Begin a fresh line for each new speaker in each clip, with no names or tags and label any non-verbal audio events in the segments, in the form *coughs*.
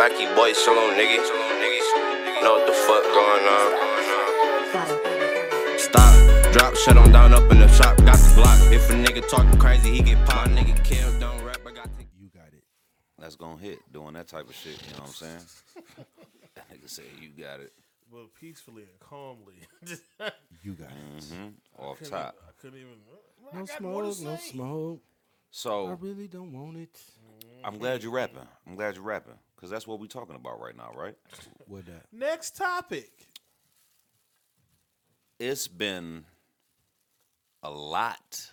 Mackie boy, shalom niggas. Know what the fuck going on? Stop, drop, shut on down up in the shop. Got the block. If a nigga talking crazy, he get popped. Nigga kill, don't rap. I got to.
You got it.
That's gonna hit doing that type of shit. You know what I'm saying? *laughs* that nigga say you got it
Well, peacefully and calmly. *laughs*
You got it.
Mm-hmm. off
couldn't-
top.
I couldn't even. I
No
got more to
smoke, no
say.
smoke. I really don't want it.
I'm glad you're rapping. I'm glad you're rapping because that's what we're talking about right now, right?
What that?
Next topic.
It's been a lot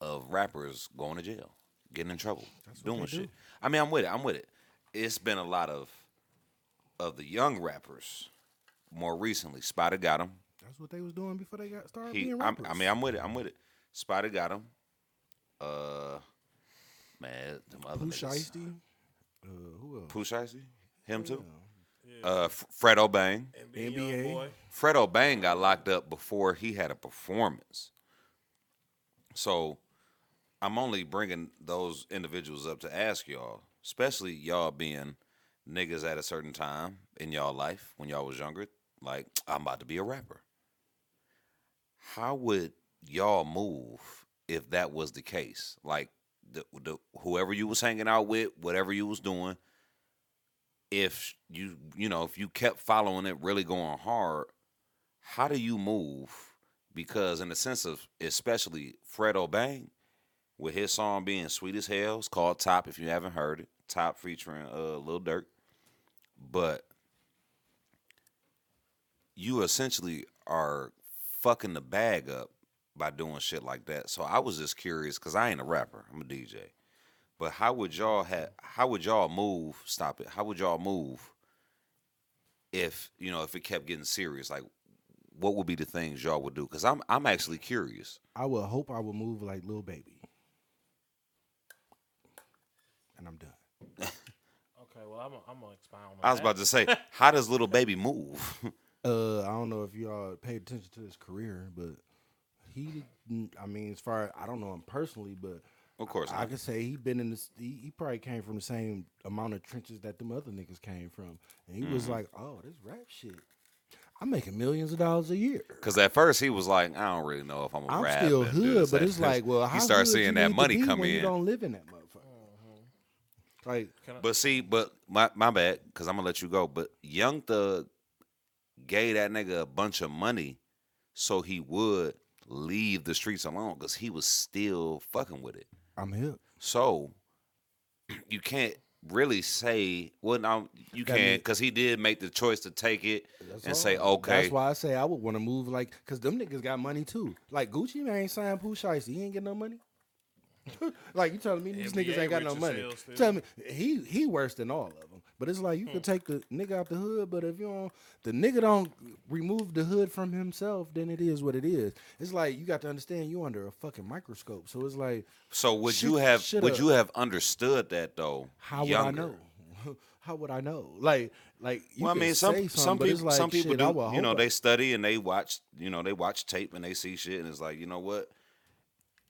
of rappers going to jail, getting in trouble, doing
they
shit.
do.
I mean, I'm with it. I'm with it. It's been a lot of of the young rappers. More recently, Spot 'em got him.
That's what they was doing before they got started
He,
being
I'm,
rappers.
I mean, I'm with it. I'm with it. Spot 'em got him. Uh, man, them other
Pooh
niggas.
Shiesty. Uh, who else?
Pooh Shiesty? Him too. Uh, F- Fredo Bang.
NBA.
NBA.
Young boy.
Fredo Bang got locked up before he had a performance. So I'm only bringing those individuals up to ask y'all, especially y'all being niggas at a certain time in y'all life when y'all was younger, like I'm about to be a rapper. How would y'all move if that was the case? Like the, the whoever you was hanging out with, whatever you was doing, if you you know if you kept following it really going hard how do you move because in the sense of especially fredo bang with his song being sweet as hell it's called top if you haven't heard it top featuring uh lil Durk. but you essentially are fucking the bag up by doing shit like that so i was just curious because i ain't a rapper i'm a dj but how would y'all have? How would y'all move? Stop it. How would y'all move if you know if it kept getting serious? Like, what would be the things y'all would do? Because I'm I'm actually curious.
I would hope I would move like Lil Baby. And I'm done. *laughs*
Okay, well, I'm gonna I'm gonna expound on
I was
that.
about to say, how does Lil Baby move? *laughs*
Uh, I don't know if y'all paid attention to his career, but he, didn't- I mean, as far I don't know him personally, but
of course,
I
not.
could say he been in this. He, he probably came from the same amount of trenches that them other niggas came from, and he
Mm-hmm.
was like, "Oh, this rap shit, I'm making millions of dollars a year."
Because at first he was like, I don't really know if I'm a
I'm
rap.
still
and do
hood, but it's like, well, how
you start
hood
seeing
you
that money
be
come
when You
in.
don't live in that motherfucker. Like,
But see, but my my bad, because I'm gonna let you go. But Young Thug gave that nigga a bunch of money so he would leave the streets alone because he was still fucking with it.
I'm hip.
So *clears throat* you can't really say well no you
That
can't because he did make the choice to take it
That's
and say okay
That's why I say I would want to move like, cause them niggas got money too. Like Gucci Mane ain't signed Pooh Shiesty. He ain't get no money. *laughs* like you telling me these
NBA
niggas ain't got no money? Tell me he he worse than all of them. But it's like you
Hmm.
could take the nigga out the hood, but if you don't, the nigga don't remove the hood from himself, then it is what it is. It's like you got to understand you under a fucking microscope. So it's like
so would
Shit-
you have would
up.
you have understood that though
how would? I know? *laughs* how would I know? Like like you
well, I
can
mean, some
say
some
something, but it's
people
like,
some people
shit, I
do. You know,
hope
they study and they watch. You know, they watch tape and they see shit, and it's like, you know what?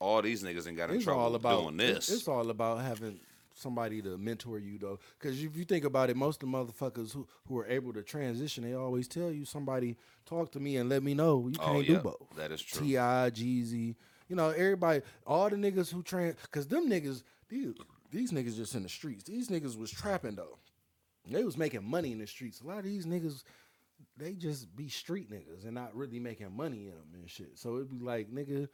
All these niggas ain't got in
it's
trouble
all about
doing this.
It's all about having somebody to mentor you though, because if you think about it, most of the motherfuckers who who are able to transition, they always tell you somebody talk to me and let me know. You
Oh,
can't
yeah,
do both.
that is true.
T.I., Jeezy, you know everybody, all the niggas who trans, because them niggas, these these niggas just in the streets. These niggas was trapping though. They was making money in the streets. A lot of these niggas, they just be street niggas and not really making money in them and shit. So it'd be like, nigga,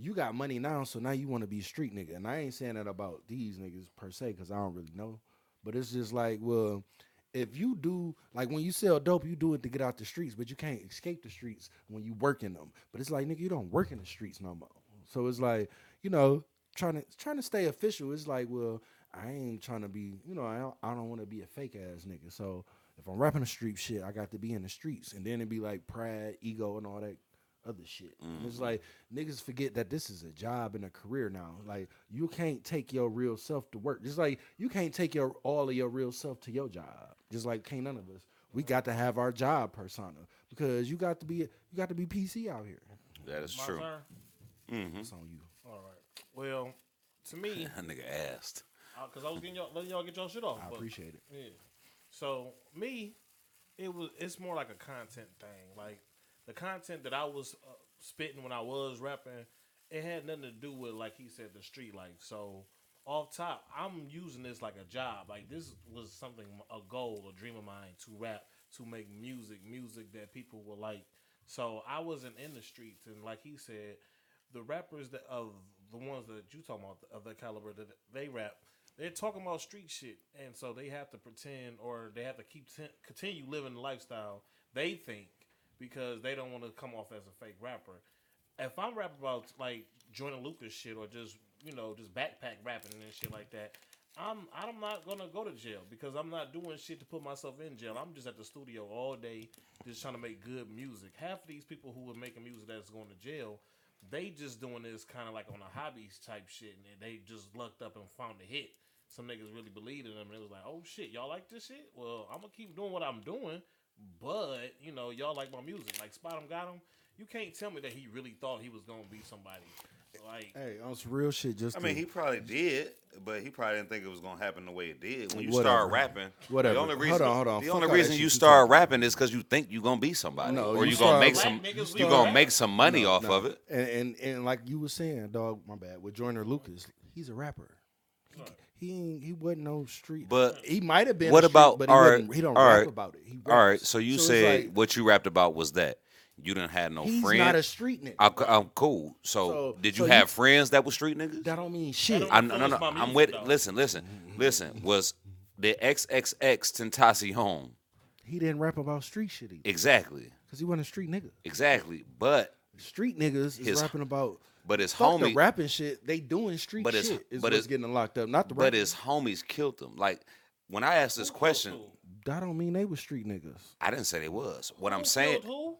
you got money now, so now you want to be a street nigga. And I ain't saying that about these niggas per se, because I don't really know. But it's just like, well, if you do like when you sell dope, you do it to get out the streets, but you can't escape the streets when you work in them. But it's like, nigga, you don't work in the streets no more. So it's like, you know, trying to trying to stay official. It's like, well, I ain't trying to be, you know, I don't, I don't want to be a fake ass nigga. So if I'm rapping the street shit, I got to be in the streets, and then it'd be like pride, ego, and all that other shit. And It's mm-hmm. like niggas forget that this is a job and a career now. Like you can't take your real self to work. Just like you can't take your all of your real self to your job. Just like can't none of us. We got to have our job persona because you got to be you got to be PC out here.
that is
My
true.
turn? Mm-hmm.
It's on you.
All right. Well, to me, *laughs*
That nigga asked.
Uh, because I was getting y'all, letting y'all get y'all shit off.
I
but-
appreciate it.
Yeah. So me, it was it's more like a content thing. Like the content that I was uh, spitting when I was rapping, it had nothing to do with like he said the street life. So off top, I'm using this like a job. Like this was something a goal, a dream of mine to rap, to make music, music that people will like. So I wasn't in the streets, and like he said, the rappers that of the ones that you talking about of that caliber that they rap, they're talking about street shit, and so they have to pretend or they have to keep t- continue living the lifestyle they think because they don't want to come off as a fake rapper. If I'm rapping about like Joyner Lucas shit or just you know just backpack rapping and shit like that, I'm I'm not gonna go to jail because I'm not doing shit to put myself in jail. I'm just at the studio all day just trying to make good music. Half of these people who are making music that's going to jail, they just doing this kind of like on a hobbies type shit, and they just lucked up and found a hit. Some niggas really believed in them, and it was like, oh shit, y'all like this shit? Well, I'm gonna keep doing what I'm doing, but you know, y'all like my music. Like Spot 'em got him. You can't tell me that he really thought he was gonna be somebody. Like,
Hey, on some real shit. Just
I mean,
to-
he probably did, but he probably didn't think it was gonna happen the way it did. When you
Whatever.
start rapping,
Whatever.
The only
Hold
reason,
on, hold on.
The
Fuck
only reason you
you
start
talking-
rapping is because you think you're gonna be somebody,
No,
or
you
you gonna make some,
niggas, we
you
gonna
gonna
rap.
make some money
No,
off
no.
of it.
And, and and like you were saying, dog, my bad. With Joyner Lucas, he's a rapper. He, he ain't he wasn't no street.
But
he might have been.
what
a street,
about-
But he,
all right,
he don't
all
rap
right,
about it. He
All right, so you
it's
said
like,
what you rapped about was that you didn't have no
he's
friends.
He's not a street nigga.
I'm, I'm cool. So,
So-
did
so
you
you-
have friends that were street niggas?
that don't mean shit.
don't-
I no no no. I'm with.
though.
Listen, listen, mm-hmm. listen. Was the XXX Tentacion
he didn't rap about street shit either.
exactly,
Because he wasn't a street nigga.
exactly? But
Street niggas is rapping about
but his
fuck the rapping shit. They doing street
But it's-
shit. Is
but
what's
it's-
getting locked up. Not the
but
rapping.
his homies killed him. Like when I asked this question,
that don't mean they were street niggas.
I didn't say they was. What I'm
Who
saying,
killed who?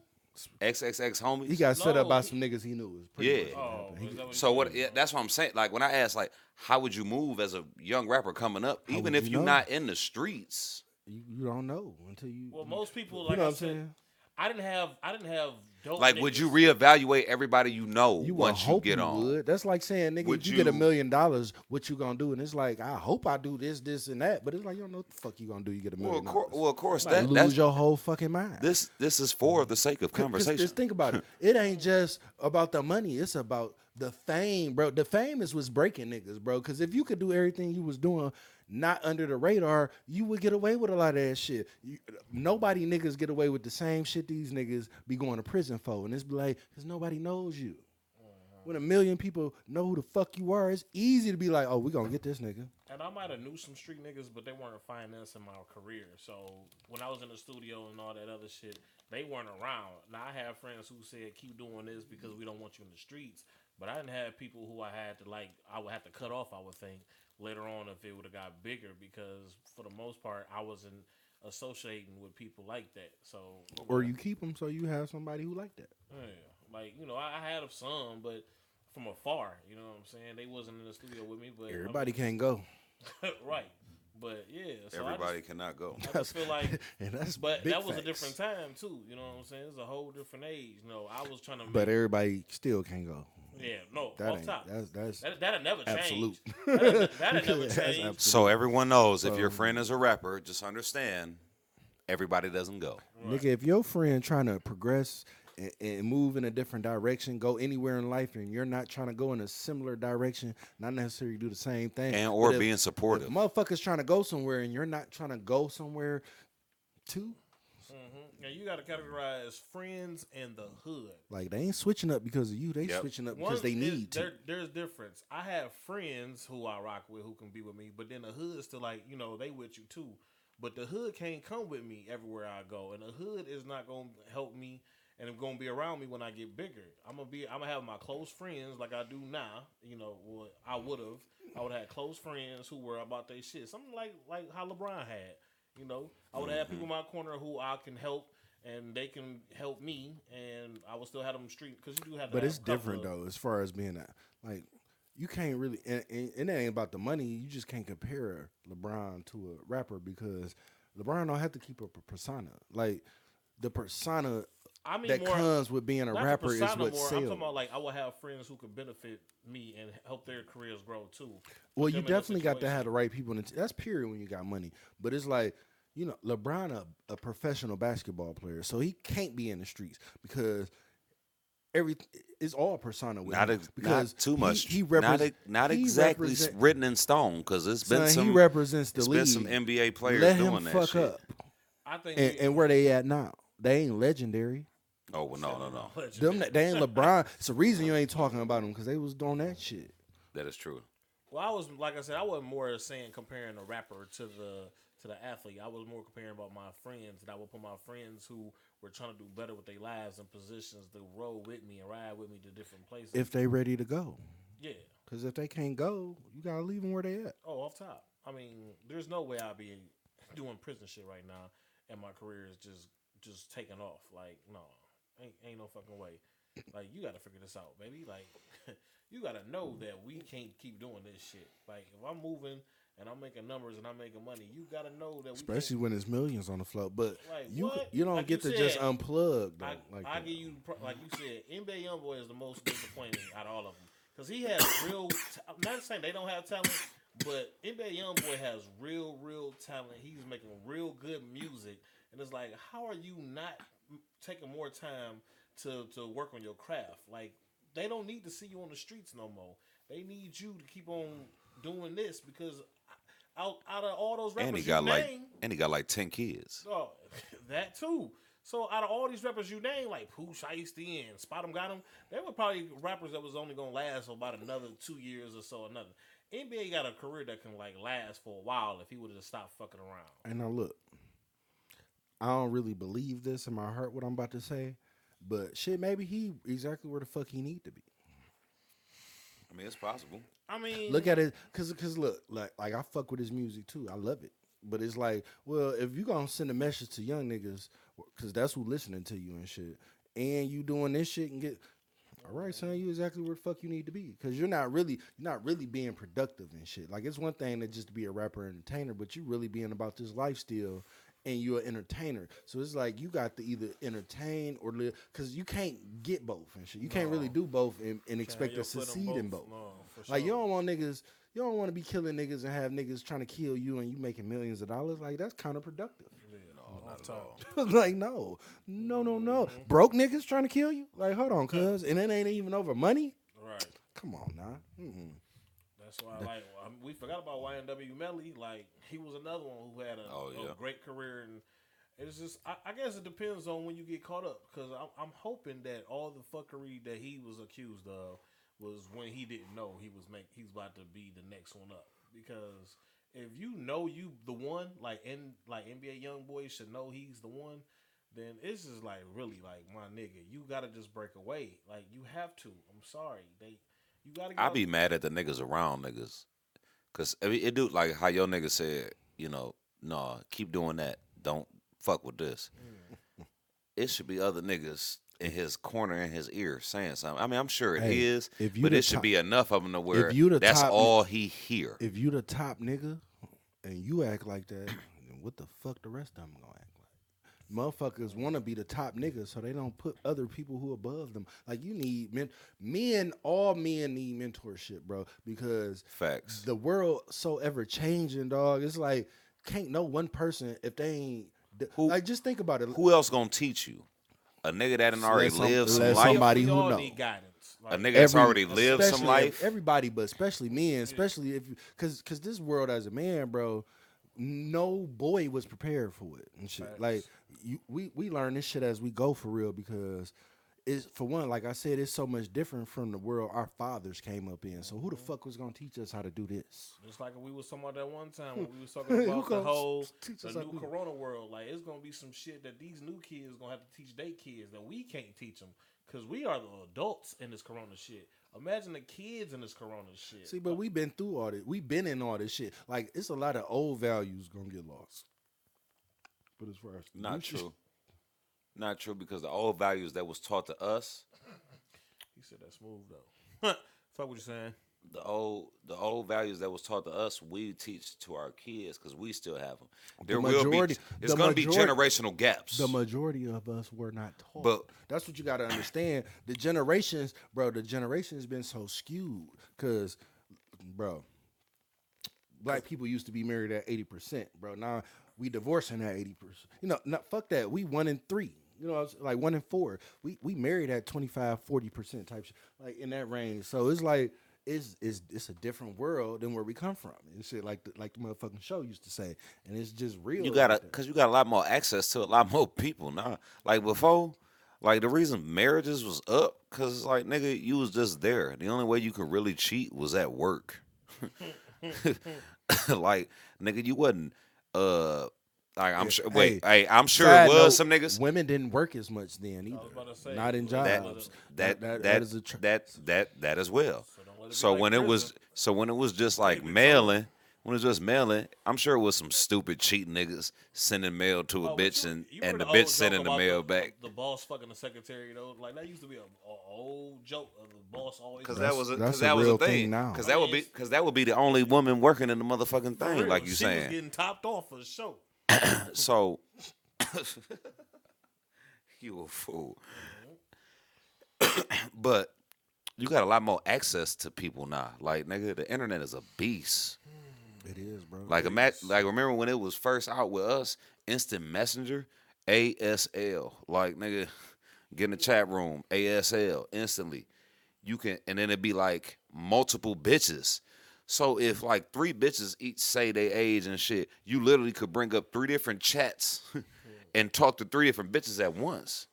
XXX homies.
He got set up by
he-
some niggas he knew was pretty
Yeah.
much what
Oh,
happened. He-
is that what
So
you
what? Yeah, that's what I'm saying. Like when I asked, like, how would you move as a young rapper coming up,
How
even
would
if
you
you're
know?
not in the streets?
you, you don't know until you.
Well, most people
you
like
know
I
what I'm
said,
saying.
I didn't have I didn't have dope.
Like, would you reevaluate everybody you know
You would
once you get
you
on?
would. That's like saying, nigga,
Would
if you, get a million dollars, what you gonna do? And it's like, I hope I do this, this, and that. But it's like you don't know what the fuck you gonna do. You get a
Well,
million
of cour-
dollars.
well, of course,
Like,
that
lose
that's
your whole fucking mind.
this. This is for the sake of *laughs*
Cause- 'cause
conversation.
Just think about it. It ain't just about the money. It's about the fame, bro. The fame is what's breaking niggas, bro. Because if you could do everything you was doing, not under the radar, you would get away with a lot of that shit. You, nobody niggas get away with the same shit these niggas be going to prison for, and it's like, cause nobody knows you. Uh-huh. When a million people know who the fuck you are, it's easy to be like, oh, we gonna get this nigga.
And I might have knew some street niggas, but they weren't financing my career. So when I was in the studio and all that other shit, they weren't around. Now I have friends who said keep doing this because we don't want you in the streets. But I didn't have people who I had to like I would have to cut off, I would think, later on if it would have got bigger because for the most part I wasn't associating with people like that. So
Or you keep them so you have somebody who like that.
yeah, like you know, I, I had some, but from afar. You know what I'm saying? They wasn't in the studio with me, but I'm-
Everybody can't go. *laughs*
right. But yeah, so
Everybody
I just,
cannot go.
I just feel like, *laughs*
and that's
but that was a different time too. You know what I'm saying? It's a whole different age. You know, I was trying to. Make,
But everybody still can't go.
Yeah, no,
That
off
ain't
top.
that's that's
That that'll never
absolute.
change. *laughs* That'll, that'll *laughs* never
That's
change.
absolute.
So everyone knows if your
um,
friend is a rapper, just understand everybody doesn't go.
Nigga, if your friend trying to progress and, and move in a different direction, go anywhere in life, and you're not trying to go in a similar direction, not necessarily do the same thing,
And
but
or
if-
being
if
supportive.
motherfuckers trying to go somewhere and you're not trying to go somewhere too,
hmm Now you got to categorize friends and the hood.
like they ain't switching up because of you. They
Yep.
switching up
One
because they
is-
need to.
there- There's difference. I have friends who I rock with who can be with me, but then the hood still like you know they with you too. But the hood can't come with me everywhere I go, and the hood is not gonna help me and it's gonna be around me when I get bigger. I'm gonna be. I'm gonna have my close friends like I do now. You know what I would have. I would have close friends who were about their shit. Something like like how LeBron had. You know, I would have people mm-hmm. in my corner who I can help. And they can help me, and I will still have them street because you do have.
But
have
it's
a
different
of-
though, as far as being that. Like, you can't really, and, and, and it ain't about the money. You just can't compare LeBron to a rapper because LeBron don't have to keep up a persona. Like, the persona
I mean,
that
more,
comes with being a rapper is what
more, I'm
sells.
talking about like I will have friends who could benefit me and help their careers grow too.
Well, you
them in a
definitely got to have the right people. In the t- that's period when you got money. But it's like you know, LeBron a, a professional basketball player, so he can't be in the streets because every it's all persona with
Not,
him. because
not too
he-
much.
He,
not
represent,
ex- not
he
exactly
represent-
written in stone because it's been
son,
some.
he represents the
it's
league.
been some NBA players
Let
doing
him
that
fuck
shit.
up.
I think
And,
we-
and where they at now? They ain't legendary.
Oh well, no, no, no. *laughs*
Them, they ain't LeBron. It's the reason you *laughs* ain't talking about them because they was doing that shit.
That is true.
Well, I was like I said, I wasn't more saying comparing a rapper to the to the athlete. I was more comparing about my friends, and I would put my friends who were trying to do better with their lives and positions to roll with me and ride with me to different places.
If they ready to go,
yeah.
because if they can't go, you gotta leave them where they at.
Oh, off top. I mean, there's no way I'll be doing prison shit right now, and my career is just just taking off. Like, no, ain't ain't no fucking way. Like, you got to figure this out, baby. Like, *laughs* you got to know that we can't keep doing this shit. Like, if I'm moving and I'm making numbers and I'm making money, you got to know that. We
Especially when it's millions on the float. But
Like,
you
what?
you don't
Like
get
you
to just unplug though.
I,
like
I
that.
give you like you said, NBA YoungBoy is the most disappointing out of all of them because he has real. T- I'm not saying they don't have talent, but NBA YoungBoy has real, real talent. He's making real good music, and it's like, how are you not taking more time to to work on your craft? Like they don't need to see you on the streets no more. They need you to keep on doing this because out out of all those rappers
And he
you
got like,
name,
and he got like ten kids.
Oh, *laughs* that too. So out of all these rappers you name, like Pooh Shiesty and Spot 'em Got 'em, they were probably rappers that was only gonna last for about another two years or so. Another NBA got a career that can like last for a while if he would have stopped fucking around.
And now look, I don't really believe this in my heart what I'm about to say, but shit, maybe he exactly where the fuck he need to be.
I mean, it's possible.
I mean,
Look at it, cause cause look, like like I fuck with his music too. I love it, but it's like, well, if you gonna send a message to young niggas, cause that's who listening to you and shit, and you doing this shit and get. All right, son, you exactly where the fuck you need to be, cause you're not really, you're not really being productive and shit. Like it's one thing to just be a rapper and entertainer, but you really being about this lifestyle, and you're an entertainer. So it's like you got to either entertain or live, cause you can't get both and shit. You can't really do both and, and expect to
foot on
succeed in both.
No, for
Like you
sure.
don't want niggas, you don't want to be killing niggas and have niggas trying to kill you and you making millions of dollars. Like that's counterproductive.
off top.
like no, no, no, no. Broke niggas trying to kill you. Like hold on, cuz, and it ain't even over money.
Right.
Come on now. Mm-mm.
That's why, like, um, we forgot about YNW Melly. Like, he was another one who had a,
Oh,
a great career, and it's just, I, I guess it depends on when you get caught up. Because I'm, I'm hoping that all the fuckery that he was accused of was when he didn't know he was make he's about to be the next one up. Because if you know you the one, like in like NBA young boys should know he's the one. Then it's just like really like my nigga, you gotta just break away. Like you have to. I'm sorry, they you gotta. Get
I
out-
be mad at the niggas around niggas, cause I mean, it do like how your nigga said, you know, nah, keep doing that. Don't fuck with this.
Mm.
It should be other niggas in his corner in his ear saying something. I mean, I'm sure it
Hey,
is,
if you
but it should
top-
be enough of them to where
you the
that's
top-
all he hear.
If you the top nigga and you act like that, then what the fuck the rest of them gonna act like? Motherfuckers want to be the top nigga, so they don't put other people who above them. Like you need men, men, all men need mentorship, bro, because
Facts.
the world so ever changing, dog. It's like can't know one person if they ain't
Who-
like just think about it.
Who else gonna teach you? A nigga that done already
Let some-
lived some life.
somebody who
all
know.
need.
A
Like,
nigga that's already lived some life.
Everybody, but especially men, especially if because because this world as a man, bro, no boy was prepared for it and shit. Like you, we we learn this shit as we go for real because it's for one, like I said, it's so much different from the world our fathers came up in. So who the mm-hmm. fuck was gonna teach us how to do this?
Just like we was talking about that one time when we was *laughs* talking about the whole the new? Corona world. Like it's gonna be some shit that these new kids gonna have to teach their kids that we can't teach them because we are the adults in this Corona shit. Imagine the kids in this Corona shit.
See, but we've been through all this. We've been in all this shit. Like it's a lot of old values gonna get lost. But as far as
Not
shit-
true. Not true because the old values that was taught to us,
he said that's smooth though. Fuck what you saying.
the old the old values that was taught to us, we teach to our kids because we still have them. There will
majority-
be it's going to be generational gaps.
the majority of us were not taught.
But-
that's what you got to understand. The generations, bro, the generations been so skewed because, bro, black people used to be married at eighty percent, bro. Now we divorcing at eighty percent. You know, not fuck that. We one in three. You know, like one in four. We we married at 25, 40 percent type shit, like in that range. So it's like it's it's it's a different world than where we come from and shit. Like the, like the motherfucking show used to say, and it's just real.
You gotta,
that.
cause you got a lot more access to a lot *laughs* more people now. Like before, like the reason marriages was up, cause like nigga, you was just there. The only way you could really cheat was at work. *laughs* *laughs* like nigga, you wasn't. Uh, like I'm
Yeah,
sure. Wait,
hey,
hey, I'm sure it was
note,
some niggas.
Women didn't work as much then either.
about to say,
Not in jobs.
that that
that
that
is a tr-
that that that as well.
So don't let it be
So
like
when it was so when it was just like mailing, when it was just mailing, I'm sure it was some stupid cheating niggas sending mail to a
Oh,
bitch
you-
and
you
and the
remember
bitch sending the
about
mail back.
The boss fucking the secretary though, like that used to be a, a old joke of the boss always.
Cause that was a,
that's
cause
a
that was
real
a thing.
thing now.
Cause that would be cause that would be the only woman working in the motherfucking thing,
real,
like you
she was getting topped off for the show. *coughs*
So *coughs* you a fool. *coughs* but you got a lot more access to people now. Like nigga, the internet is a beast.
It is, bro.
Like imagine, like remember when it was first out with us, instant messenger, ASL. Like nigga, *laughs* get in the chat room, ASL instantly. You can, and then it'd be like multiple bitches. So if like three bitches each say they age and shit, you literally could bring up three different chats *laughs* and talk to three different bitches at once.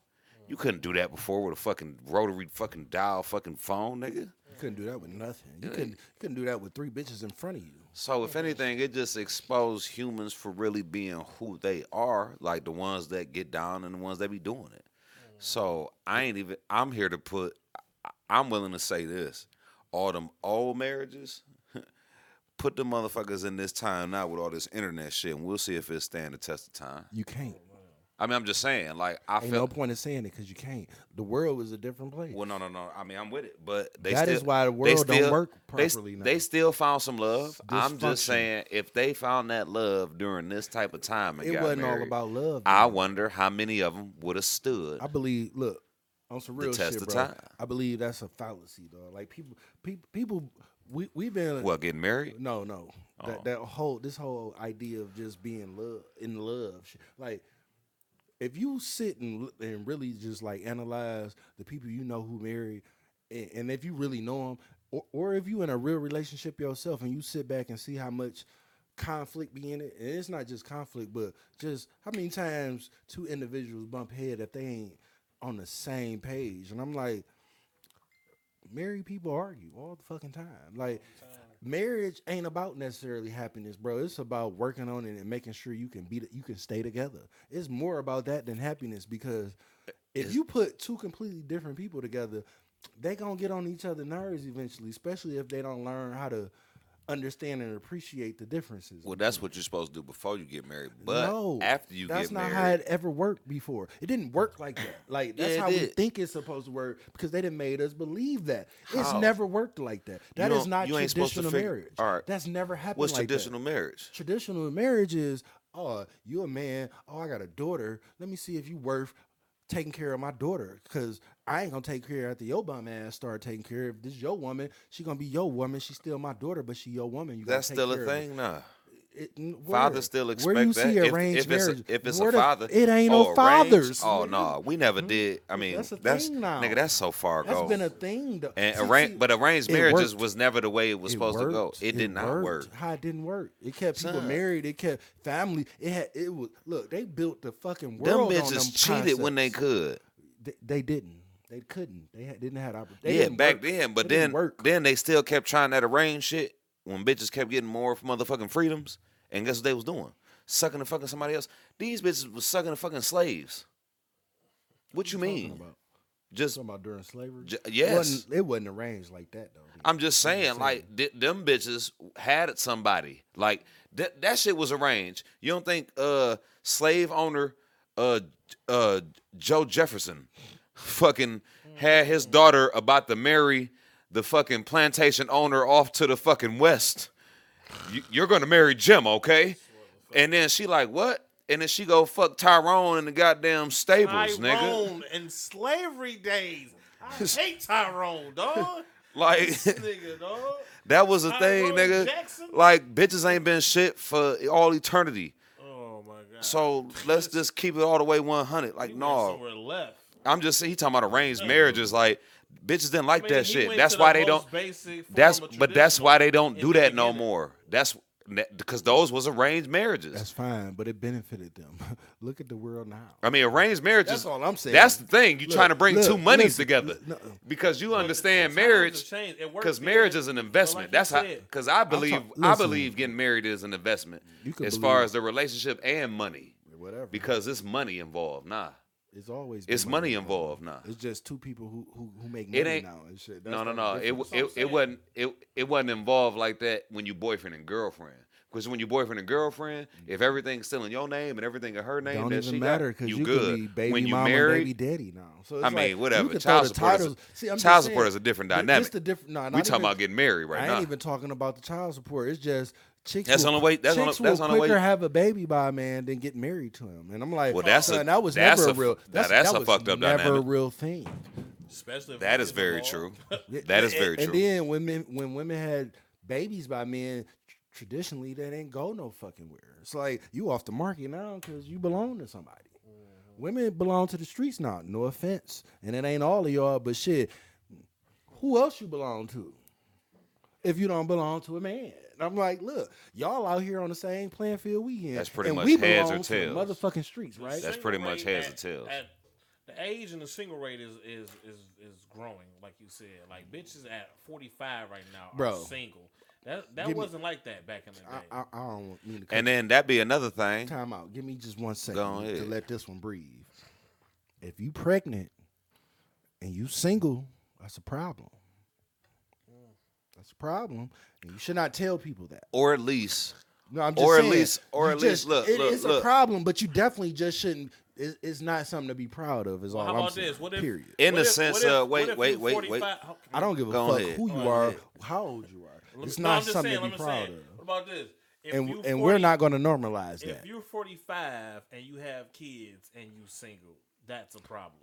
You mm. couldn't do that before with a fucking rotary fucking dial fucking phone, nigga.
you couldn't do that with nothing. You couldn't you couldn't do that with three bitches in front of you.
So if anything, it just exposed humans for really being who they are, like the ones that get down and the ones that be doing it. Mm-hmm. So I ain't even. I'm here to put. I'm willing to say this: all them old marriages, *laughs* put the motherfuckers in this time now with all this internet shit, and we'll see if it stand the test of time.
You can't.
I mean, I'm just saying, like I
Ain't
feel.
no point in saying it because you can't. The world is a different place.
Well, no, no, no. I mean, I'm with it, but they
That
still,
is why the world don't
still-
work
they s-
properly now.
They, still found some love. I'm
Dysfunction.
just saying, if they found that love during this type of time and
it
got
wasn't all
married,
about love.
I
man.
wonder how many of them would have stood.
I believe. Look, on some
The
real
test
shit,
of
bro.
time.
I believe that's a fallacy, dog. Like people, people, people. We we've been
Well, getting married?
No, no.
Oh.
That that whole this whole idea of just being love in love, like if you sit and and really just like analyze the people you know who married, and, and if you really know them, or or if you in a real relationship yourself and you sit back and see how much conflict be in it, and it's not just conflict, but just how many times two individuals bump head if they ain't on the same page, and I'm like married people argue all the fucking time. Like marriage ain't about necessarily happiness, bro. It's about working on it and making sure you can be you can stay together. It's more about that than happiness because if you put two completely different people together, they gonna get on each other's nerves eventually, especially if they don't learn how to understand and appreciate the differences.
Well, that's what you're supposed to do before you get married. But
no,
after you
that's
get
not
married,
how it ever worked before. It didn't work like that. Like that's
Yeah,
how we think it's supposed to work because they didn't made us believe that. It's never worked like that. That is
don't- you ain't supposed to
traditional marriage.
all right.
That's never happened.
what's
like that.
traditional marriage?
Traditional marriage is, oh, you a man. Oh, I got a daughter. Let me see if you worth taking care of my daughter because I ain't gonna take care after your bum ass start taking care. If this your woman, she gonna be your woman. She's still my daughter, but she your woman. You
That's
take
still a
of
thing now.
It, n-
Fathers
where?
still
Where
expect
you
that.
see
If-
arranged
if, it's
marriage?
a, if it's
Where
a
the-
father,
it ain't no fathers.
Oh no, mm-hmm. we never mm-hmm. did. I mean,
That's a
that's
thing now.
nigga. That's so far
That's
ago.
That's been a thing. Though.
and
See- see,
but arranged marriages
worked.
was never the way it was
It
supposed to go.
worked.
It did not
worked.
work.
How it didn't work? It kept people
Son.
married. It kept family. It had. It was. Look, they built the fucking
Them
world on
bitches
them
cheated when they could.
They, they didn't. They couldn't. They had, didn't have opportunity.
yeah, back then. But then, then they still kept trying that arranged shit when bitches kept getting more motherfucking freedoms. And guess what they was doing? Sucking the fucking somebody else. These bitches was sucking the fucking slaves. What you mean?
About,
Just
talking about during slavery.
J-
It
yes.
wasn't, it wasn't arranged like that though.
I'm just saying, like th- them bitches had somebody. Like that that shit was arranged. You don't think uh slave owner uh uh Joe Jefferson fucking had his daughter about to marry the fucking plantation owner off to the fucking west. You, you're gonna marry Jim, okay? And then she like what? And then she go fuck Tyrone in the goddamn stables, nigga.
Tyrone in slavery days. I *laughs* hate Tyrone, dog. *laughs*
Like
nigga, dog. *laughs*
that was a
Tyrone
thing, nigga.
Jackson?
Like bitches ain't been shit for all eternity.
Oh my god.
So let's just keep it all the way 100. Like no,
left.
I'm just saying he talking about arranged marriages. Like bitches didn't like
I mean,
that shit. That's
to the
why they don't.
basic
That's but that's why they don't do
the
that no more. That's because those was arranged marriages.
That's fine, but it benefited them. *laughs* Look at the world now.
I mean, arranged marriages.
That's all I'm saying.
That's the thing. You're
Look,
trying to bring
look,
two monies
listen,
together
no.
because you understand
times
marriage.
changed. It works
Because marriage is an investment.
like you
That's how. Because I believe
talk-
I believe getting married is an investment
You can
as far as the relationship and money
Whatever.
because it's money involved. Nah,
it's always
it's money involved. Nah.
It's just two people who who, who make money
It ain't-
now and shit.
No,
That's
no,
the
no. It,
difference.
w- it, it wasn't it, it wasn't involved like that when you boyfriend and girlfriend. Because when you boyfriend and girlfriend, if mm-hmm. everything's still in your name and everything in her name,
don't
that
even
she
matter because
you,
you,
good.
could be baby
when you
mama,
married,
baby daddy now. So it's
I mean,
like, you
whatever. Child
throw the
support is a-
See, I'm
child support
saying,
is a different dynamic.
This the different. Nah,
we
not
talking
even-
about getting married right
I
now.
I ain't even talking about the child support. It's just chicks.
That's
will,
the only way- that's the
chicks
only- that's
will
the only way-
quicker have a baby by a man than get married to him. And I'm like,
Well, that's a-
that was
that's
never
a-
a real. That's,
that's
that
a
was
fucked up
never a real thing.
especially if
That
it
is
gets
very
involved.
true. *laughs* That is very
and,
true.
And then when men, when women had babies by men, traditionally they didn't go no fucking where. It's like you off the market now because you belong to somebody.
Mm-hmm.
Women belong to the streets now. No offense, and it ain't all of y'all, but shit, who else you belong to? If you don't belong to a man, And I'm like, look, y'all out here on the same playing field we in.
That's pretty
and
much
we
heads or
belong to the
tails.
motherfucking streets, right?
That's pretty much
rate
heads
at-
or tails.
at- the age and the single rate is is is is growing, like you said. Like bitches at 45 right now are
Bro.
single. That that
Give
wasn't like that back in the day.
I, I, I don't mean to cut
And then that be another thing.
Time out. Give me just one second
Go
second to let this one breathe. If you pregnant and you single, that's a problem. That's a problem. And you should not tell people that.
Or at least
No, I'm just
Or at least- or
you
at least, look,
it-
look,
it's a problem, but you definitely just shouldn't. It, it's not something to be proud of. Is
Well,
all
how
I'm
about
saying.
this? What if-
Period.
in
What
the
if-
sense of
what uh,
wait,
if
wait,
you
wait, wait.
45 how-
I don't give a
Go
fuck
ahead.
who you
Go
are,
ahead.
how old you are.
Let
It's
me-
not
no,
something
saying,
to be proud
say,
of.
What about this? If
And
you
and we're not going to normalize
If
that.
you're 45 and you have kids and you're single, that's a problem.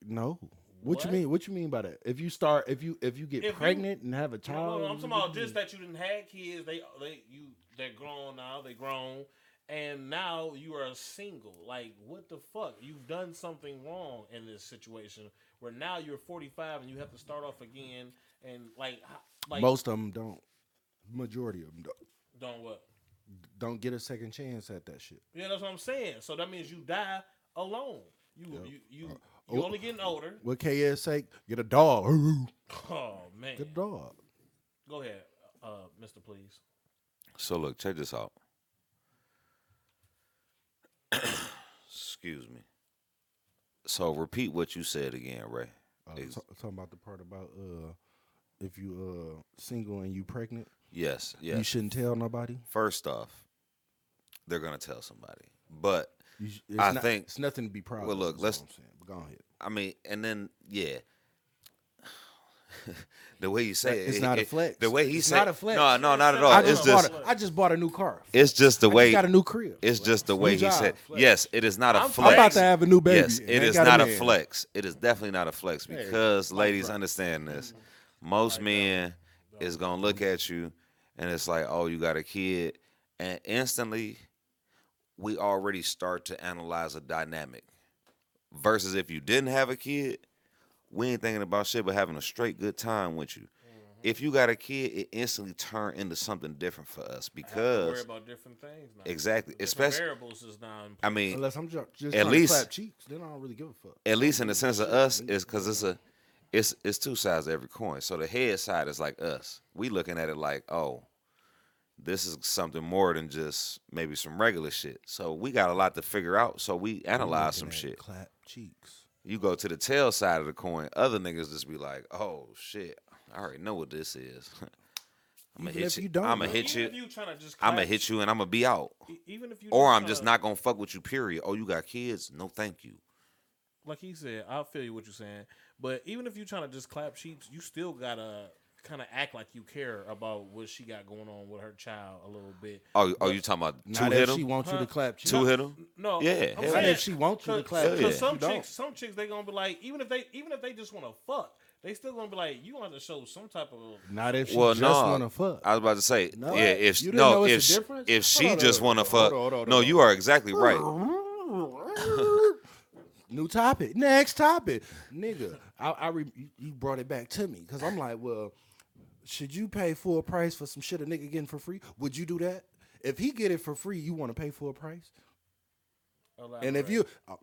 No. What, you mean? What you mean by that? If you start, if you if you get
If you-
pregnant and have a child,
no, I'm talking about just that you didn't have kids. They they you they're grown now. They grown, and now you are single. Like what the fuck? You've done something wrong in this situation where now you're 45 and you have to start off again. And like like
Most of them don't. Majority of them don't.
don't what?
Don't get a second chance at that shit.
Yeah, that's what I'm saying. So that means you die alone. You you you uh, you
Oh.
only getting older.
What KS say? Get a dog.
Oh man,
Get a dog.
go ahead, uh, Mister. Please.
So look, check this out. *coughs* Excuse me. So repeat what you said again, Ray.
Uh,
Ex-
ta- talking about the part about uh, if you uh single and you pregnant,
yes, yes.
you shouldn't tell nobody.
First off, they're gonna tell somebody. But
You it's
I
not-
think-
it's nothing to be proud.
Well,
of.
look,
is
let's-
I'm. But go ahead.
I mean, and then yeah. *laughs* the way you say it,
It's
it-
not a flex.
The way he
It's
said,
not a flex.
No, no, not at all.
I
It's
just,
just,
bought a, I just bought a new car.
it's just the
I
way.
just got a new crib.
It's just the way
New
he
job.
said.
Flex.
Yes, it is not a
I'm
flex.
I'm about to have a new baby.
Yes,
and
it
I
is
got
not a
man.
flex. It is definitely not a flex because,
like
ladies,
that.
understand this. Mm-hmm. Most men is gonna look at you and it's like, oh, you got a kid, and instantly, we already start to analyze a dynamic. Versus if you didn't have a kid, we ain't thinking about shit but having a straight good time with you.
Mm-hmm.
If you got a kid, it instantly turn into something different for us
I have to worry
because
about different things now.
exactly,
Different
especially.
variables is now. in
I mean,
Unless I'm ju- just
At least-
to clap cheeks, then I don't really give a fuck.
at least in the sense of us is because it's a it's it's two sides of every coin so the head side is like us we looking at it like oh this is something more than just maybe some regular shit. So we got a lot to figure out. So we analyze some shit.
Clap cheeks.
you go to the tail side of the coin other niggas just be like oh shit. I already know what this is. *laughs* I'm gonna
Even
hit
if
you,
you don't
i'm gonna hit you
if you trying to just
i'm gonna hit you and i'm gonna be out.
E- even if you
or i'm
tryna-
just not gonna fuck with you period. Oh you got kids? No thank you.
Like he said. I feel you what you're saying, but even if you're trying to just clap cheeks, you still gotta kind of act like you care about what she got going on with her child a little bit.
oh, oh you talking about two hit
if she
'em?
wants you to clap cheeks.
two hit 'em?
No,
Yeah,
I'm saying-
if she wants you to clap
Hell
cause
yeah.
some
You don't.
chicks, some chicks, they gonna be like, even if they, even if they just want to fuck, they still gonna be like, you want to show some type of
Not if she
Well,
just
no,
wanna fuck.
I was about to say,
No?
yeah. If
You
no,
know
if
a
sh-
difference?
if she
on,
just want to fuck,
hold on, hold on,
no,
hold
you are exactly right. *laughs*
New topic. Next topic, nigga. I, I re, you- you brought it back to me because I'm like, well, should you pay full price for some shit a nigga getting for free? Would you do that? If he get it for free, you want to pay full price? And if you, uh,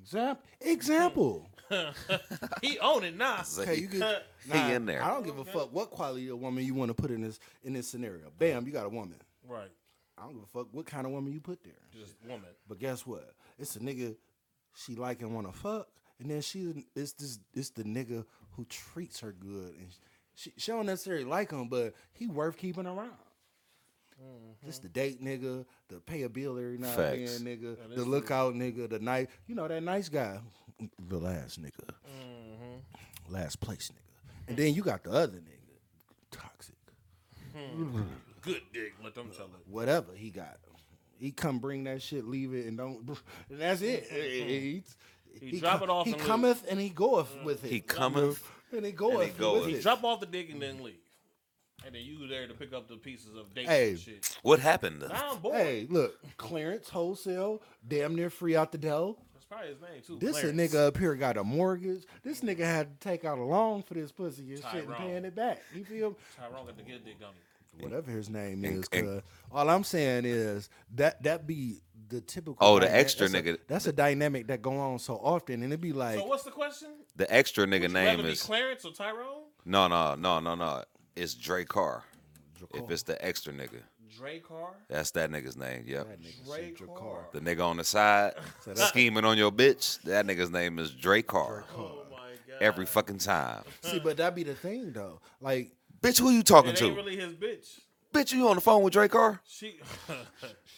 example, example, *laughs*
he own it now.
okay, you get. *laughs*
He in there.
I don't give a fuck what quality of woman you want to put in this in this scenario. Bam, you got a woman.
right,
I don't give a fuck what kind of woman you put there.
just woman.
But guess what? It's a nigga she like and want to fuck, and then she it's this it's the nigga who treats her good, and she she don't necessarily like him, but he worth keeping around. Mm-hmm. Just the date nigga, the pay a bill every now and
Facts.
then nigga, the lookout nigga, the night you know that nice guy, the last nigga, mm-hmm. last place nigga, and then you got the other nigga, toxic, hmm. *laughs*
Good dick. Let them tell it.
whatever he got. He come bring that shit, leave it, and don't. *laughs* And that's it. Mm-hmm. He,
He drop it off
He
and leave.
cometh and he goeth with it.
He cometh
and he goeth.
and he goeth.
with it.
drop off the dick and then leave, and then you there to pick up the pieces of date
Hey.
and shit.
What happened?
Now I'm bored.
Hey, look, clearance wholesale, damn near free out the dough.
That's probably his name too.
This
Clarence.
a nigga up here got a mortgage. This nigga had to take out a loan for this pussy and shit and paying it back. You feel?
Tyrone got the good dick on it.
Whatever his name is, all I'm saying is that that be the typical.
Oh, the
dyna-
extra
that's a-
nigga.
that's a dynamic that go on so often, and it'd be like,
So what's the question?
The extra nigga
Would you
name
rather be
is
Clarence or Tyrone?
no, no, no, no, no. It's Dre Carr.
Dracar.
If it's the extra nigga,
Dre Carr.
that's that nigga's name. Yep.
That nigga
Dre
said Dracar.
Carr.
The nigga on the side *laughs* scheming on your bitch. That nigga's name is Dre Carr.
Oh my god.
Every fucking time. *laughs*
See, but that be the thing though. Like,
Bitch, who you talking
It
to?
really his bitch.
Bitch, you on the phone with Dre Carr?
She *laughs*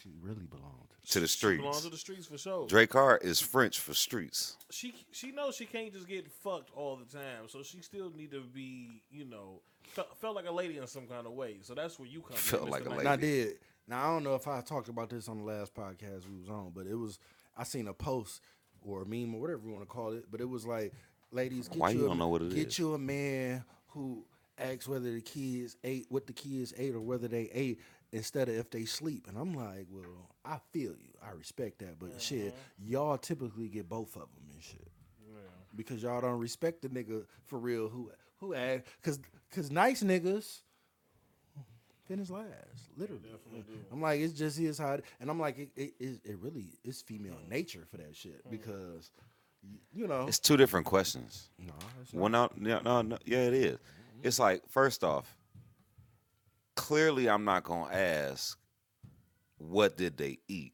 she really belonged.
To the
belongs
streets.
to the streets for sure.
Dre Carr is French for streets.
She she knows she can't just get fucked all the time, so she still need to be, you know, felt, felt like a lady in some kind of way. So that's where you come. in,
Felt
Mr.
like a lady.
Now I did. Now I don't know if I talked about this on the last podcast we was on, but it was I seen a post or a meme or whatever you want to call it, but it was like, ladies, get
Why
you
you
a,
don't know what it
get
is?
you a man who asks whether the kids ate what the kids ate or whether they ate instead of if they sleep. And I'm like, well, I feel you, I respect that, but shit, mm-hmm. y'all typically get both of them and shit. Because y'all don't respect the nigga for real who who ask cause cause nice niggas finish last, literally. I'm like, it's just his how, it- and I'm like, it, it, it, it really is female mm. nature for that shit mm. because, you know,
It's two different questions.
no, it's not.
One out, no, no, no, yeah, it is. Mm-hmm. It's like first off, clearly I'm not gonna ask what did they eat.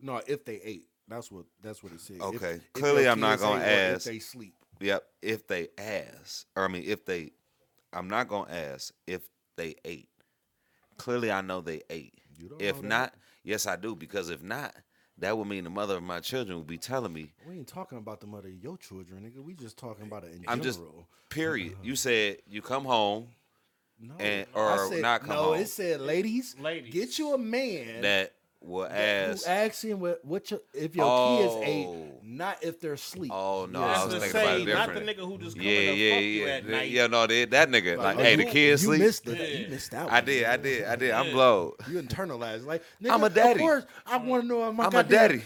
no, if they ate, that's what that's what it said.
Okay.
if
Clearly
your
I'm not gonna ask.
if they sleep.
Yep, if they ask, or I mean, if they, I'm not gonna ask if they ate. Clearly, I know they ate.
You don't
If not, yes, I do. Because if not, that would mean the mother of my children would be telling me.
We ain't talking about the mother of your children, nigga. We just talking eh, about it in
I'm just
general.
period. *laughs* You said you come home
no,
and
I
or
said,
not come
no,
home
it said, ladies,
Ladies.
get you a man
that will
that-
ask.
who asks him what, what your, if your kids oh. ate,
Oh.
not if they're asleep.
Oh no,
That's
I was
to
thinking about
say,
it
not the nigga who just come
Yeah,
in
yeah,
fuck you
yeah,
at
yeah.
night.
Yeah, no, they, that nigga. Like,
oh,
hey,
you,
the kids
you
sleep.
Missed it.
Yeah.
You missed out.
I did, I did, I did. I'm blowed.
You internalized like nigga,
I'm a daddy.
Of course, I want to know. My
I'm a daddy.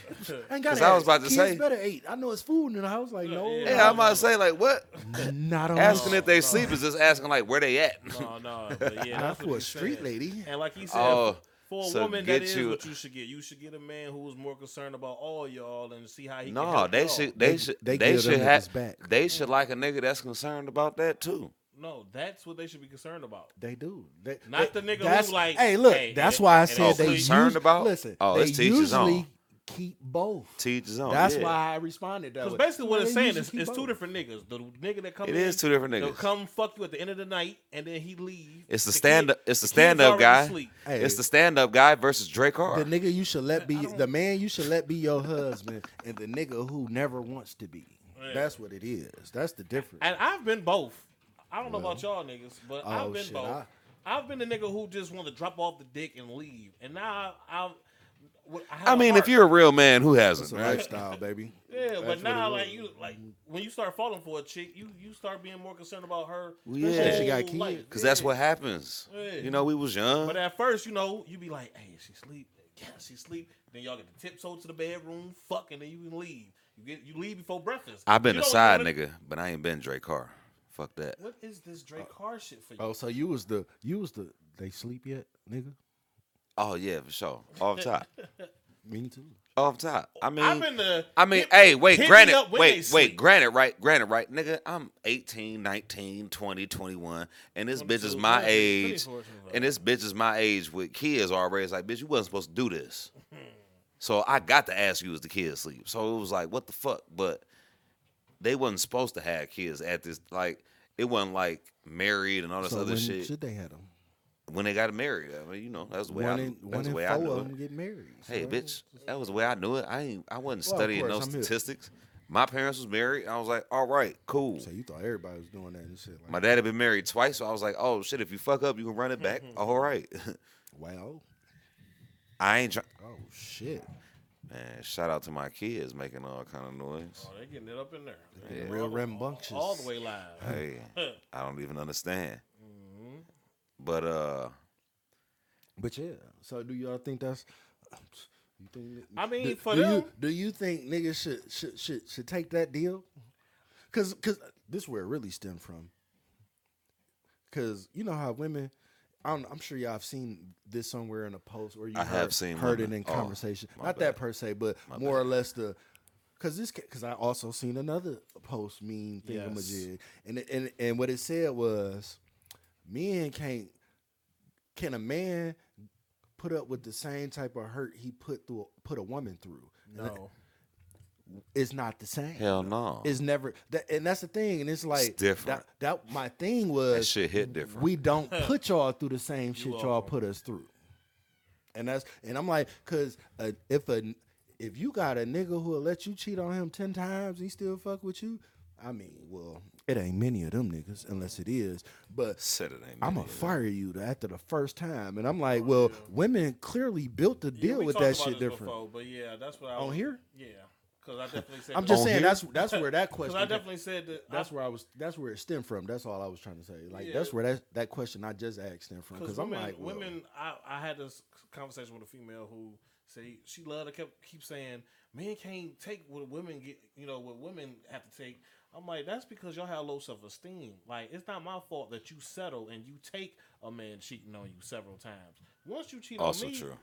I *laughs* ain't
'Cause
gotta
I was about to
Kids
say-
better eat. I know it's food in the house. Like no,
Yeah.
Yeah, I'm about to say like what?
not
Asking if they sleep is just asking like where they at.
No, no, but yeah,
Not for a street lady.
And like he said,
Oh,
for a
so
woman,
get
that is
you-
what you should get. You should get a man who's more concerned about all y'all and see how he. can
No,
help
they
y'all.
should they,
They-
should
they
they, should have
back.
they should like a nigga that's concerned about that too.
No, that's what they should be concerned about.
They do. They,
Not
they-
the nigga who
that's-
like,
Hey, look.
hey,
that's
it-
why I
it
said
ain't
they
concerned
use-
about?
Listen,
Oh,
they
it's to each his
usually
own.
Keep both.
Teach his own.
That's
yeah.
why I responded that
Because basically what
They
it's saying is
keep
it's two different niggas. The nigga that come
It
in,
is two different
they'll
niggas.
come fuck you at the end of the night and then he leave.
It's the
kid-
stand up. It's the
kid's
stand up guy.
Hey.
It's the stand up guy versus Drake Carr.
The nigga you should let be the man you should let be your husband, and the nigga who never wants to be. That's what it is. That's the difference.
And I've been both. I don't know about y'all niggas, but
Oh,
I've been
shit,
both.
I-
I, have been the nigga who just want to drop off the dick and leave, and now I've What- have
I
a
mean, if you're a real man, who hasn't,
a
right?
lifestyle, baby. *laughs*
Yeah,
That's
but
what
now like
is.
you like when you start falling for a chick, you you start being more concerned about her.
Well, yeah.
She got
whole
kids.
life.
Because that's what happens.
Yeah.
You know, we was young.
But at first, you know, you be like, "Hey, she sleep? Yeah, she sleep." Then y'all get the tiptoe to the bedroom, fucking, and then you can leave. You get you leave before breakfast.
I've been
You
a side
wanna-
nigga, but I ain't been Drake Carr. Fuck that.
What is this Drake Carr shit for you?
Oh, so you was the you was the they sleep yet, nigga?
Oh yeah, for sure. Off *laughs* top.
Me too.
Off top. I mean,
I've been the.
I mean,
hit-
hey, wait,
hit me
granted,
up when they
wait, wait, granted, right, granted, right, nigga, I'm 18, 19, 20, 21, and this bitch is
22,
my
yeah,
age,
24, 25.
and this bitch is my age with kids already. It's like, bitch, you wasn't supposed to do this. So I got to ask you as the kids sleep. So it was like, what the fuck? But they wasn't supposed to have kids at this, like, it wasn't like married and all this
So
other
when
shit.
should they have them?
When they got married, I mean, you know, that's the way
One
I,
in
that's
one
the way
four
I knew
of
it.
them get married.
Hey, bitch, that was the way I knew it. I ain't, I wasn't
Well,
studying
course,
no
I'm here.
statistics. My parents was married. I was like, all right, cool.
So you thought everybody was doing that and shit? Like,
My dad had been married twice, so I was like, oh shit, if you fuck up, you can run it back. Mm-hmm. all right. *laughs*
wow.
I ain't trying.
Oh shit.
Man, shout out to my kids making all kind of noise.
Oh, they getting it up in there.
Yeah.
Real
All
rambunctious.
All the way live.
Hey, *laughs* I don't even understand. But uh,
But yeah. So do y'all think that's? You think?
I mean,
do,
for
do
them-
you do you think niggas should should should should take that deal? Cause cause this is where it really stemmed from. Cause you know how women. I'm, I'm sure y'all have seen this somewhere in a post or you
I
heard,
have seen
heard it in
Oh,
conversation.
my
Not
bad.
that per se, but more or less the because this because I also seen another post mean thingamajig, and and and what it said was, men can't can a man put up with the same type of hurt he put through put a woman through?
No.
It's not the same.
hell no.
It's never that, and that's the thing. And it's like
different.
That, that my thing
that
was
shit hit different.
we don't *laughs* put y'all through the same shit y'all put us through. And that's and I'm like, cause uh, if a if you got a nigga who'll let you cheat on him ten times, he still fuck with you. I mean, well, it ain't many of them niggas unless it is. But
Said it ain't.
I'm gonna
of them.
fire you after the first time, and I'm oh, like, well, women clearly built to
Oh, Yeah,
deal
we
with
talked
that
about
shit
this
different.
Before, but yeah, that's what I
On
was,
here?
Yeah, because I definitely said.
I'm just saying
here?
that's that's where that *laughs*
Because
question.
I definitely said that.
That's
I,
where I was. That's where it stemmed from. That's all I was trying to say. Like
Yeah.
that's where that that question I just asked stemmed from.
Because
Because I'm
women,
like, well,
women, I, I had this conversation with a female who said she loved to kept keep saying men can't take what women get, you know, what women have to take. I'm like, that's because y'all have low self esteem. Like, it's not my fault that you settle and you take a man cheating on you several times. Once you cheat
Also
on me,
true.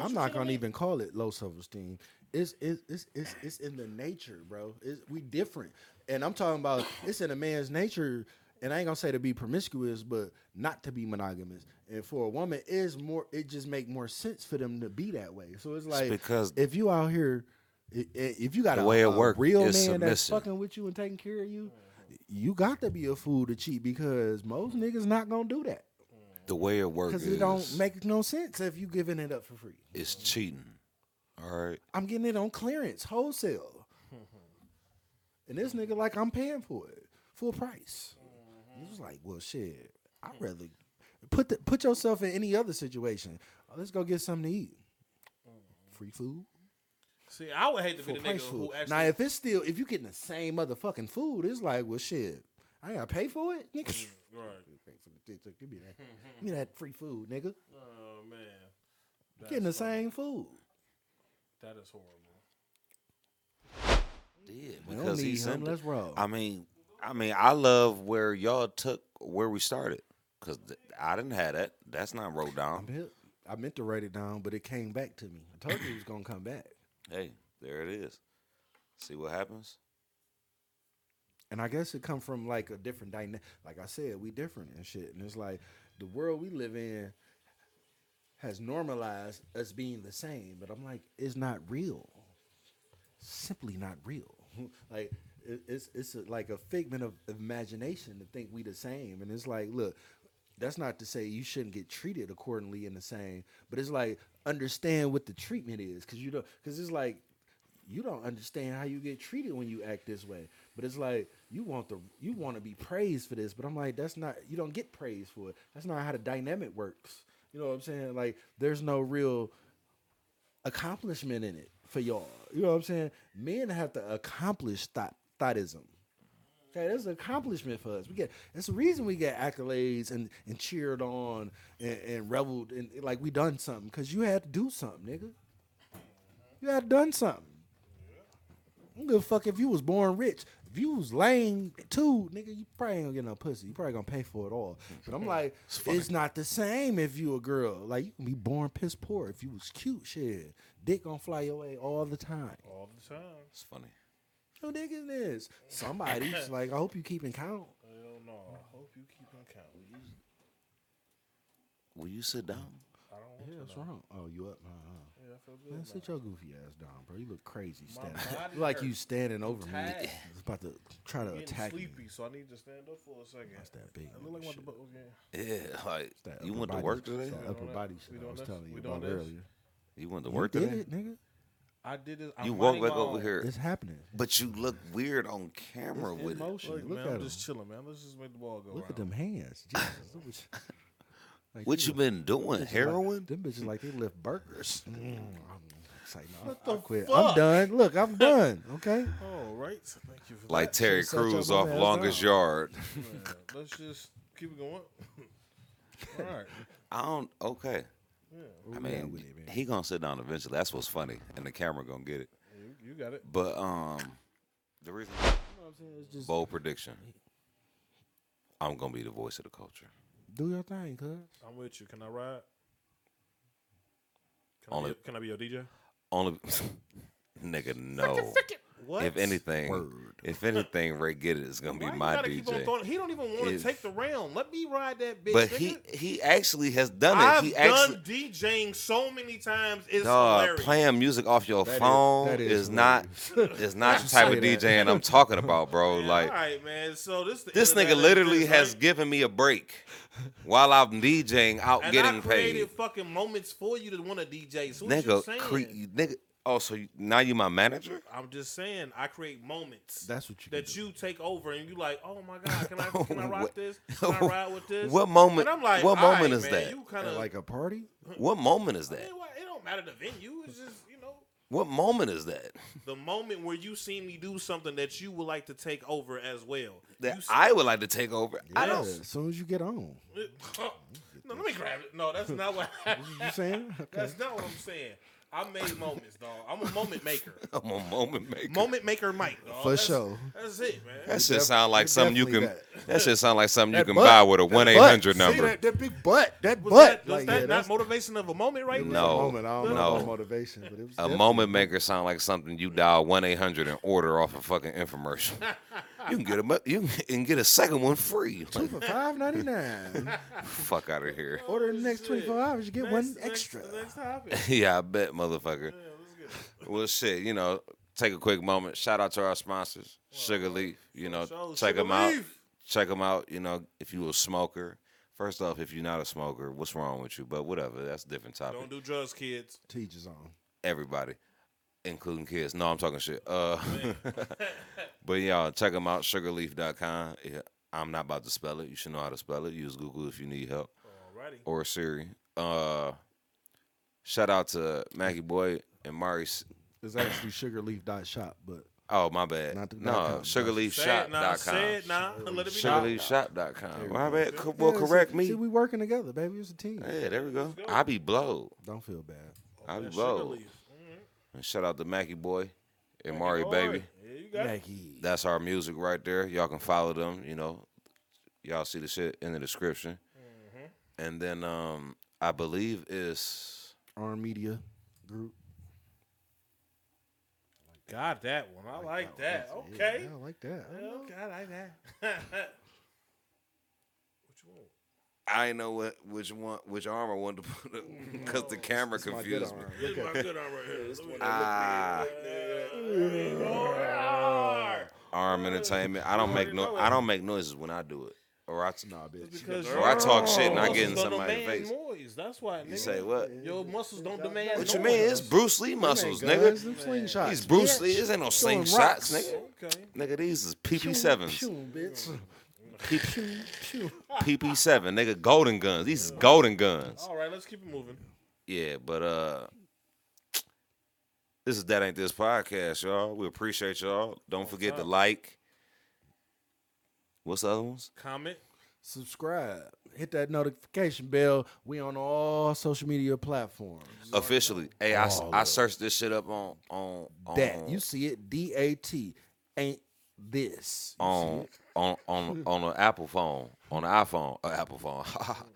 I'm not gonna
me-
even call it low self esteem. It's it's it's it's it's in the nature, bro. It's, we different, and I'm talking about it's in a man's nature. And I ain't gonna say to be promiscuous, but not to be monogamous. And for a woman, is more. It just make more sense for them to be that way. So it's like
because-
if you out here, i- i- if you got
The
a,
way it work
real man
is
that's fucking with you and taking care of you, you got to be a fool to cheat because most niggas not gonna do that
the way it works
because it don't make no sense if you giving it up for free.
it's cheating. All right.
I'm getting it on clearance, wholesale. and this nigga like I'm paying for it, full price. He was like, well, shit, I'd rather put the, put yourself in any other situation. Oh, let's go get something to eat. Free food,
See, I would hate to be the nigga
price food.
who actually.
Now, if it's still if you getting the same motherfucking food, it's like, well, shit, I gotta pay for it, nigga.
Mm, right. *laughs*
Give me that, give me that free food, nigga.
Oh man,
Getting the same food.
that is horrible.
did
We don't
because he
need him.
sent it.
Let's roll.
I mean, I mean, I love where y'all took where we started because I didn't have that. That's not wrote
I
down.
meant, I meant to write it down, but it came back to me. I told you it was gonna come back.
Hey, there it is. See what happens.
And I guess it come from like a different dynamic. Like I said, we different and shit. And it's like the world we live in has normalized us being the same. But I'm like, it's not real. Simply not real. *laughs* like it's it's a, like a figment of imagination to think we the same. And it's like, look, that's not to say you shouldn't get treated accordingly in the same. But it's like understand what the treatment is, because you don't. Because it's like you don't understand how you get treated when you act this way. But it's like you want the you want to be praised for this, but I'm like that's not you don't get praised for it. That's not how the dynamic works. You know what I'm saying? Like there's no real accomplishment in it for y'all. You know what I'm saying? Men have to accomplish thought thoughtism. Okay, there's an accomplishment for us. We get it's the reason we get accolades and, and cheered on and, and reveled and like we done something because you had to do something, nigga. You had done something. I don't give a fuck if you was born rich. If you was lame too, nigga, you probably ain't gonna get no pussy. You probably gonna pay for it all. But I'm hmm. like, it's, not the same if you a girl. Like you can be born piss poor. If you was cute, shit, dick gonna fly your way all the time.
All the time.
It's funny.
No dick in this. Somebody's *laughs* like, I hope you keeping count.
Hell no. I hope you keep on count.
Will you sit down?
I don't want
Yeah,
to
what's
know.
wrong? Oh, you up? Uh-huh.
Yeah, I feel good.
Man,
about
sit
it.
your goofy ass down, bro. You look crazy
My
standing.
body *laughs*
like you
hurts.
standing over me.
tired.
It's *laughs* about to try to
I'm getting
attack
sleepy,
me.
so I need to stand up for a second.
That's that big
I look like
shit.
what the book again.
Yeah, like
That
you
upper
went to
body-
work today.
That upper
doing that?
body
We
shit I
doing
was
this?
telling you
We doing
about
this?
earlier.
You went to
You
work
did
today.
it, nigga.
I did this.
You
I'm
walk
minding
back
my
over
own-
here,
It's happening.
but you look weird on camera
It's
with
in
it.
motion.
Look,
Look
man,
at
I'm
him.
just chilling, man. Let's just make the ball go.
Look at them hands. *laughs* Jesus. Look what you- like
What you
look-
been doing?
bitches like-
Heroin?
them bitches like they lift burgers. *laughs* Mm. It's like, no,
What
I
the
quit.
fuck?
I'm done. Look, I'm *laughs* done. Okay.
All right. Thank you for
Like
that.
Terry
Should've sat your
Crews off longest
down.
yard.
Man, let's just keep it going. All right.
I don't. Okay.
Yeah,
I mean,
with it, man?
he gonna sit down eventually. That's what's funny, and the camera gonna get it.
you, you got it.
But um, the reason
You know what I'm saying? It's just
bold prediction. I'm gonna be the voice of the culture.
do your thing, cuz.
I'm with you. Can I ride? Can,
Only-
I, be, can I be your DJ?
Only, *laughs* nigga, no.
What?
If anything,
Word.
if anything, Ray Get It is gonna be
Why you
my
gotta keep on
DJ.
throwing- he don't even want to take the round. Let me ride that bitch.
But
nigga.
he he actually has done it.
I've
he
done
actually
DJing so many times. It's
dog
hilarious.
playing music off your
That is-
phone
that
is,
is
not is not *laughs* the type of
say that.
DJing I'm talking about, bro. *laughs*
Man,
Like
all right, man. So this the
this nigga literally
this,
has
right?
given me a break while I'm DJing out
and
getting
I created
paid.
fucking moments for you to want to DJ. So what you
Nigga,
saying?
cre- nigga. Oh, so you, now you my manager?
I'm just saying, I create moments.
That's what you
that
can do.
you take over and you like, oh my god, can I *laughs* can I rock this? Can I *laughs* ride with this?
What moment?
And I'm like,
what
all right,
moment is
man,
that?
You kinda,
like a party?
What moment is
I
that?
mean, what- it don't matter the venue. It's just you know
What moment is that? *laughs*
the moment where you see me do something that you would like to take over as well.
That
You see-
I would like to take over. I
Yeah,
don't.
as soon as you get on.
no, let me grab it. No, that's not what.
You saying? Okay.
that's not what I'm saying. I made moments, dog. I'm a moment maker. *laughs*
I'm a moment maker.
Moment maker, Mike. Dog.
For
That's-
sure.
That's it, man.
That shit
def-
sound like something you can.
definitely
That shit sound like something you can
butt,
buy with a one eight hundred
butt.
hundred
See
number.
that, that big butt. That
was
butt.
that, was
Like,
that
yeah,
not
that's-
motivation of a moment right
it was
No,
moment. I don't
no.
about motivation, but it was
A
definitely-
moment maker sound like something you dial one eight hundred and order off a fucking infomercial. *laughs* you can get a mu- you can get a second one free.
Two for five ninety nine. *laughs*
Fuck out of oh, here.
Order in the next twenty four hours, you get one
Next- next-
extra.
Next topic. *laughs*
yeah, I bet, motherfucker.
Yeah, let's get it.
Well, shit, you know, take a quick moment. Shout out to our sponsors, Sugar Leaf. You know,
sure,
check
Sugar
them out.
Leaf.
Check them out. You know, if you a smoker. First off, if you're not a smoker, what's wrong with you? But whatever, that's a different topic.
Don't do drugs, kids.
Teachers on.
Everybody, including kids. No, I'm talking shit. Uh, *laughs* but y'all check them out. Sugarleaf.com. Yeah, I'm not about to spell it. You should know how to spell it. Use Google if you need help
Alrighty.
or Siri. Uh, shout out to Mackie Boy and Mari.
It's actually sugarleaf dot shop, but
Oh, my bad.
Not the
no,
com,
Say now. Say
sugarleafshop.com.
it now. Let it be.
Sugarleafshop.com. My bad. Co- Well,
Yeah,
correct
see,
me.
See, we working together, baby. It's a team.
Yeah, there we go.
go.
I be blowed.
Don't feel bad.
I be
That
blowed.
Sugar leaf.
And shout out to Mackie Boy and Mari
All
Baby.
right. Yeah, you got it.
That's our music right there. Y'all can follow them. You know, y'all see the shit in the description.
Mm-hmm.
And then um, I believe is
Arm Media Group.
Got that one. I like that.
Yeah,
Okay.
Yeah, I like that.
Yeah, okay, I like that. *laughs* what you want?
I know what which one which arm I wanted to put up because the camera
It's my good
confused me.
arm.
This is my good arm right here. Look at
Ah,
that.
arm entertainment. I don't make no. I don't make noises when I do it. Or I,
Nah, bitch.
Or I talk shit and I get in
muscles don't
somebody's face.
Noise. That's why.
you say what?
Your muscles don't demand.
What you mean? It's Bruce Lee muscles, nigga.
Them slingshots.
These Bruce. Lee. This ain't no slingshots, nigga.
Okay.
Nigga, these is PP
Pew,
sevens.
Pew, bitch.
P-
Pew, pew.
PP seven, nigga. Golden guns. These is golden guns.
All right. Let's keep it moving.
Yeah, but uh, This is that ain't this podcast, y'all. We appreciate y'all. Don't forget to like. What's the other ones?
Comment.
Subscribe. Hit that notification bell. We on all social media platforms.
Officially, hey, I,
All
I
of
searched this shit up on on on
That you see it. D A T. Ain't this. You see it?
on on on on an Apple phone, on the iPhone, uh, Apple phone. *laughs*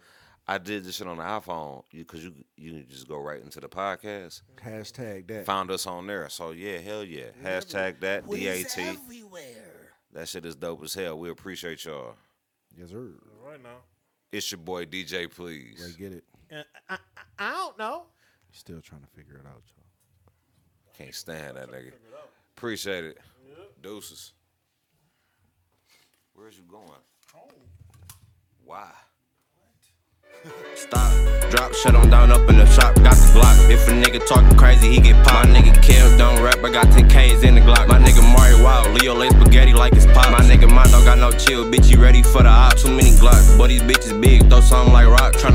I did this shit on the iPhone because you you can just go right into the podcast.
Hashtag that.
Found us on there, so yeah, hell yeah. Hashtag that DAT. everywhere. That shit is dope as hell. We appreciate y'all.
Yes, sir.
Right now.
It's your boy DJ, please.
They get it.
I, I don't know.
Still trying to figure it out, y'all.
Can't stand that nigga. Appreciate it. Deuces. Where's you going? Why? *laughs*
Stop, drop, shut on down up in the shop, got the Glock. If a nigga talking crazy, he get popped. My nigga Kev don't rap, I got 10 K's in the Glock. My nigga Mario Wild, Leo lay spaghetti like it's pop. My nigga Mondo got no chill, bitch, you ready for the op? Too many Glocks, but these bitches big, throw something like rock, tryna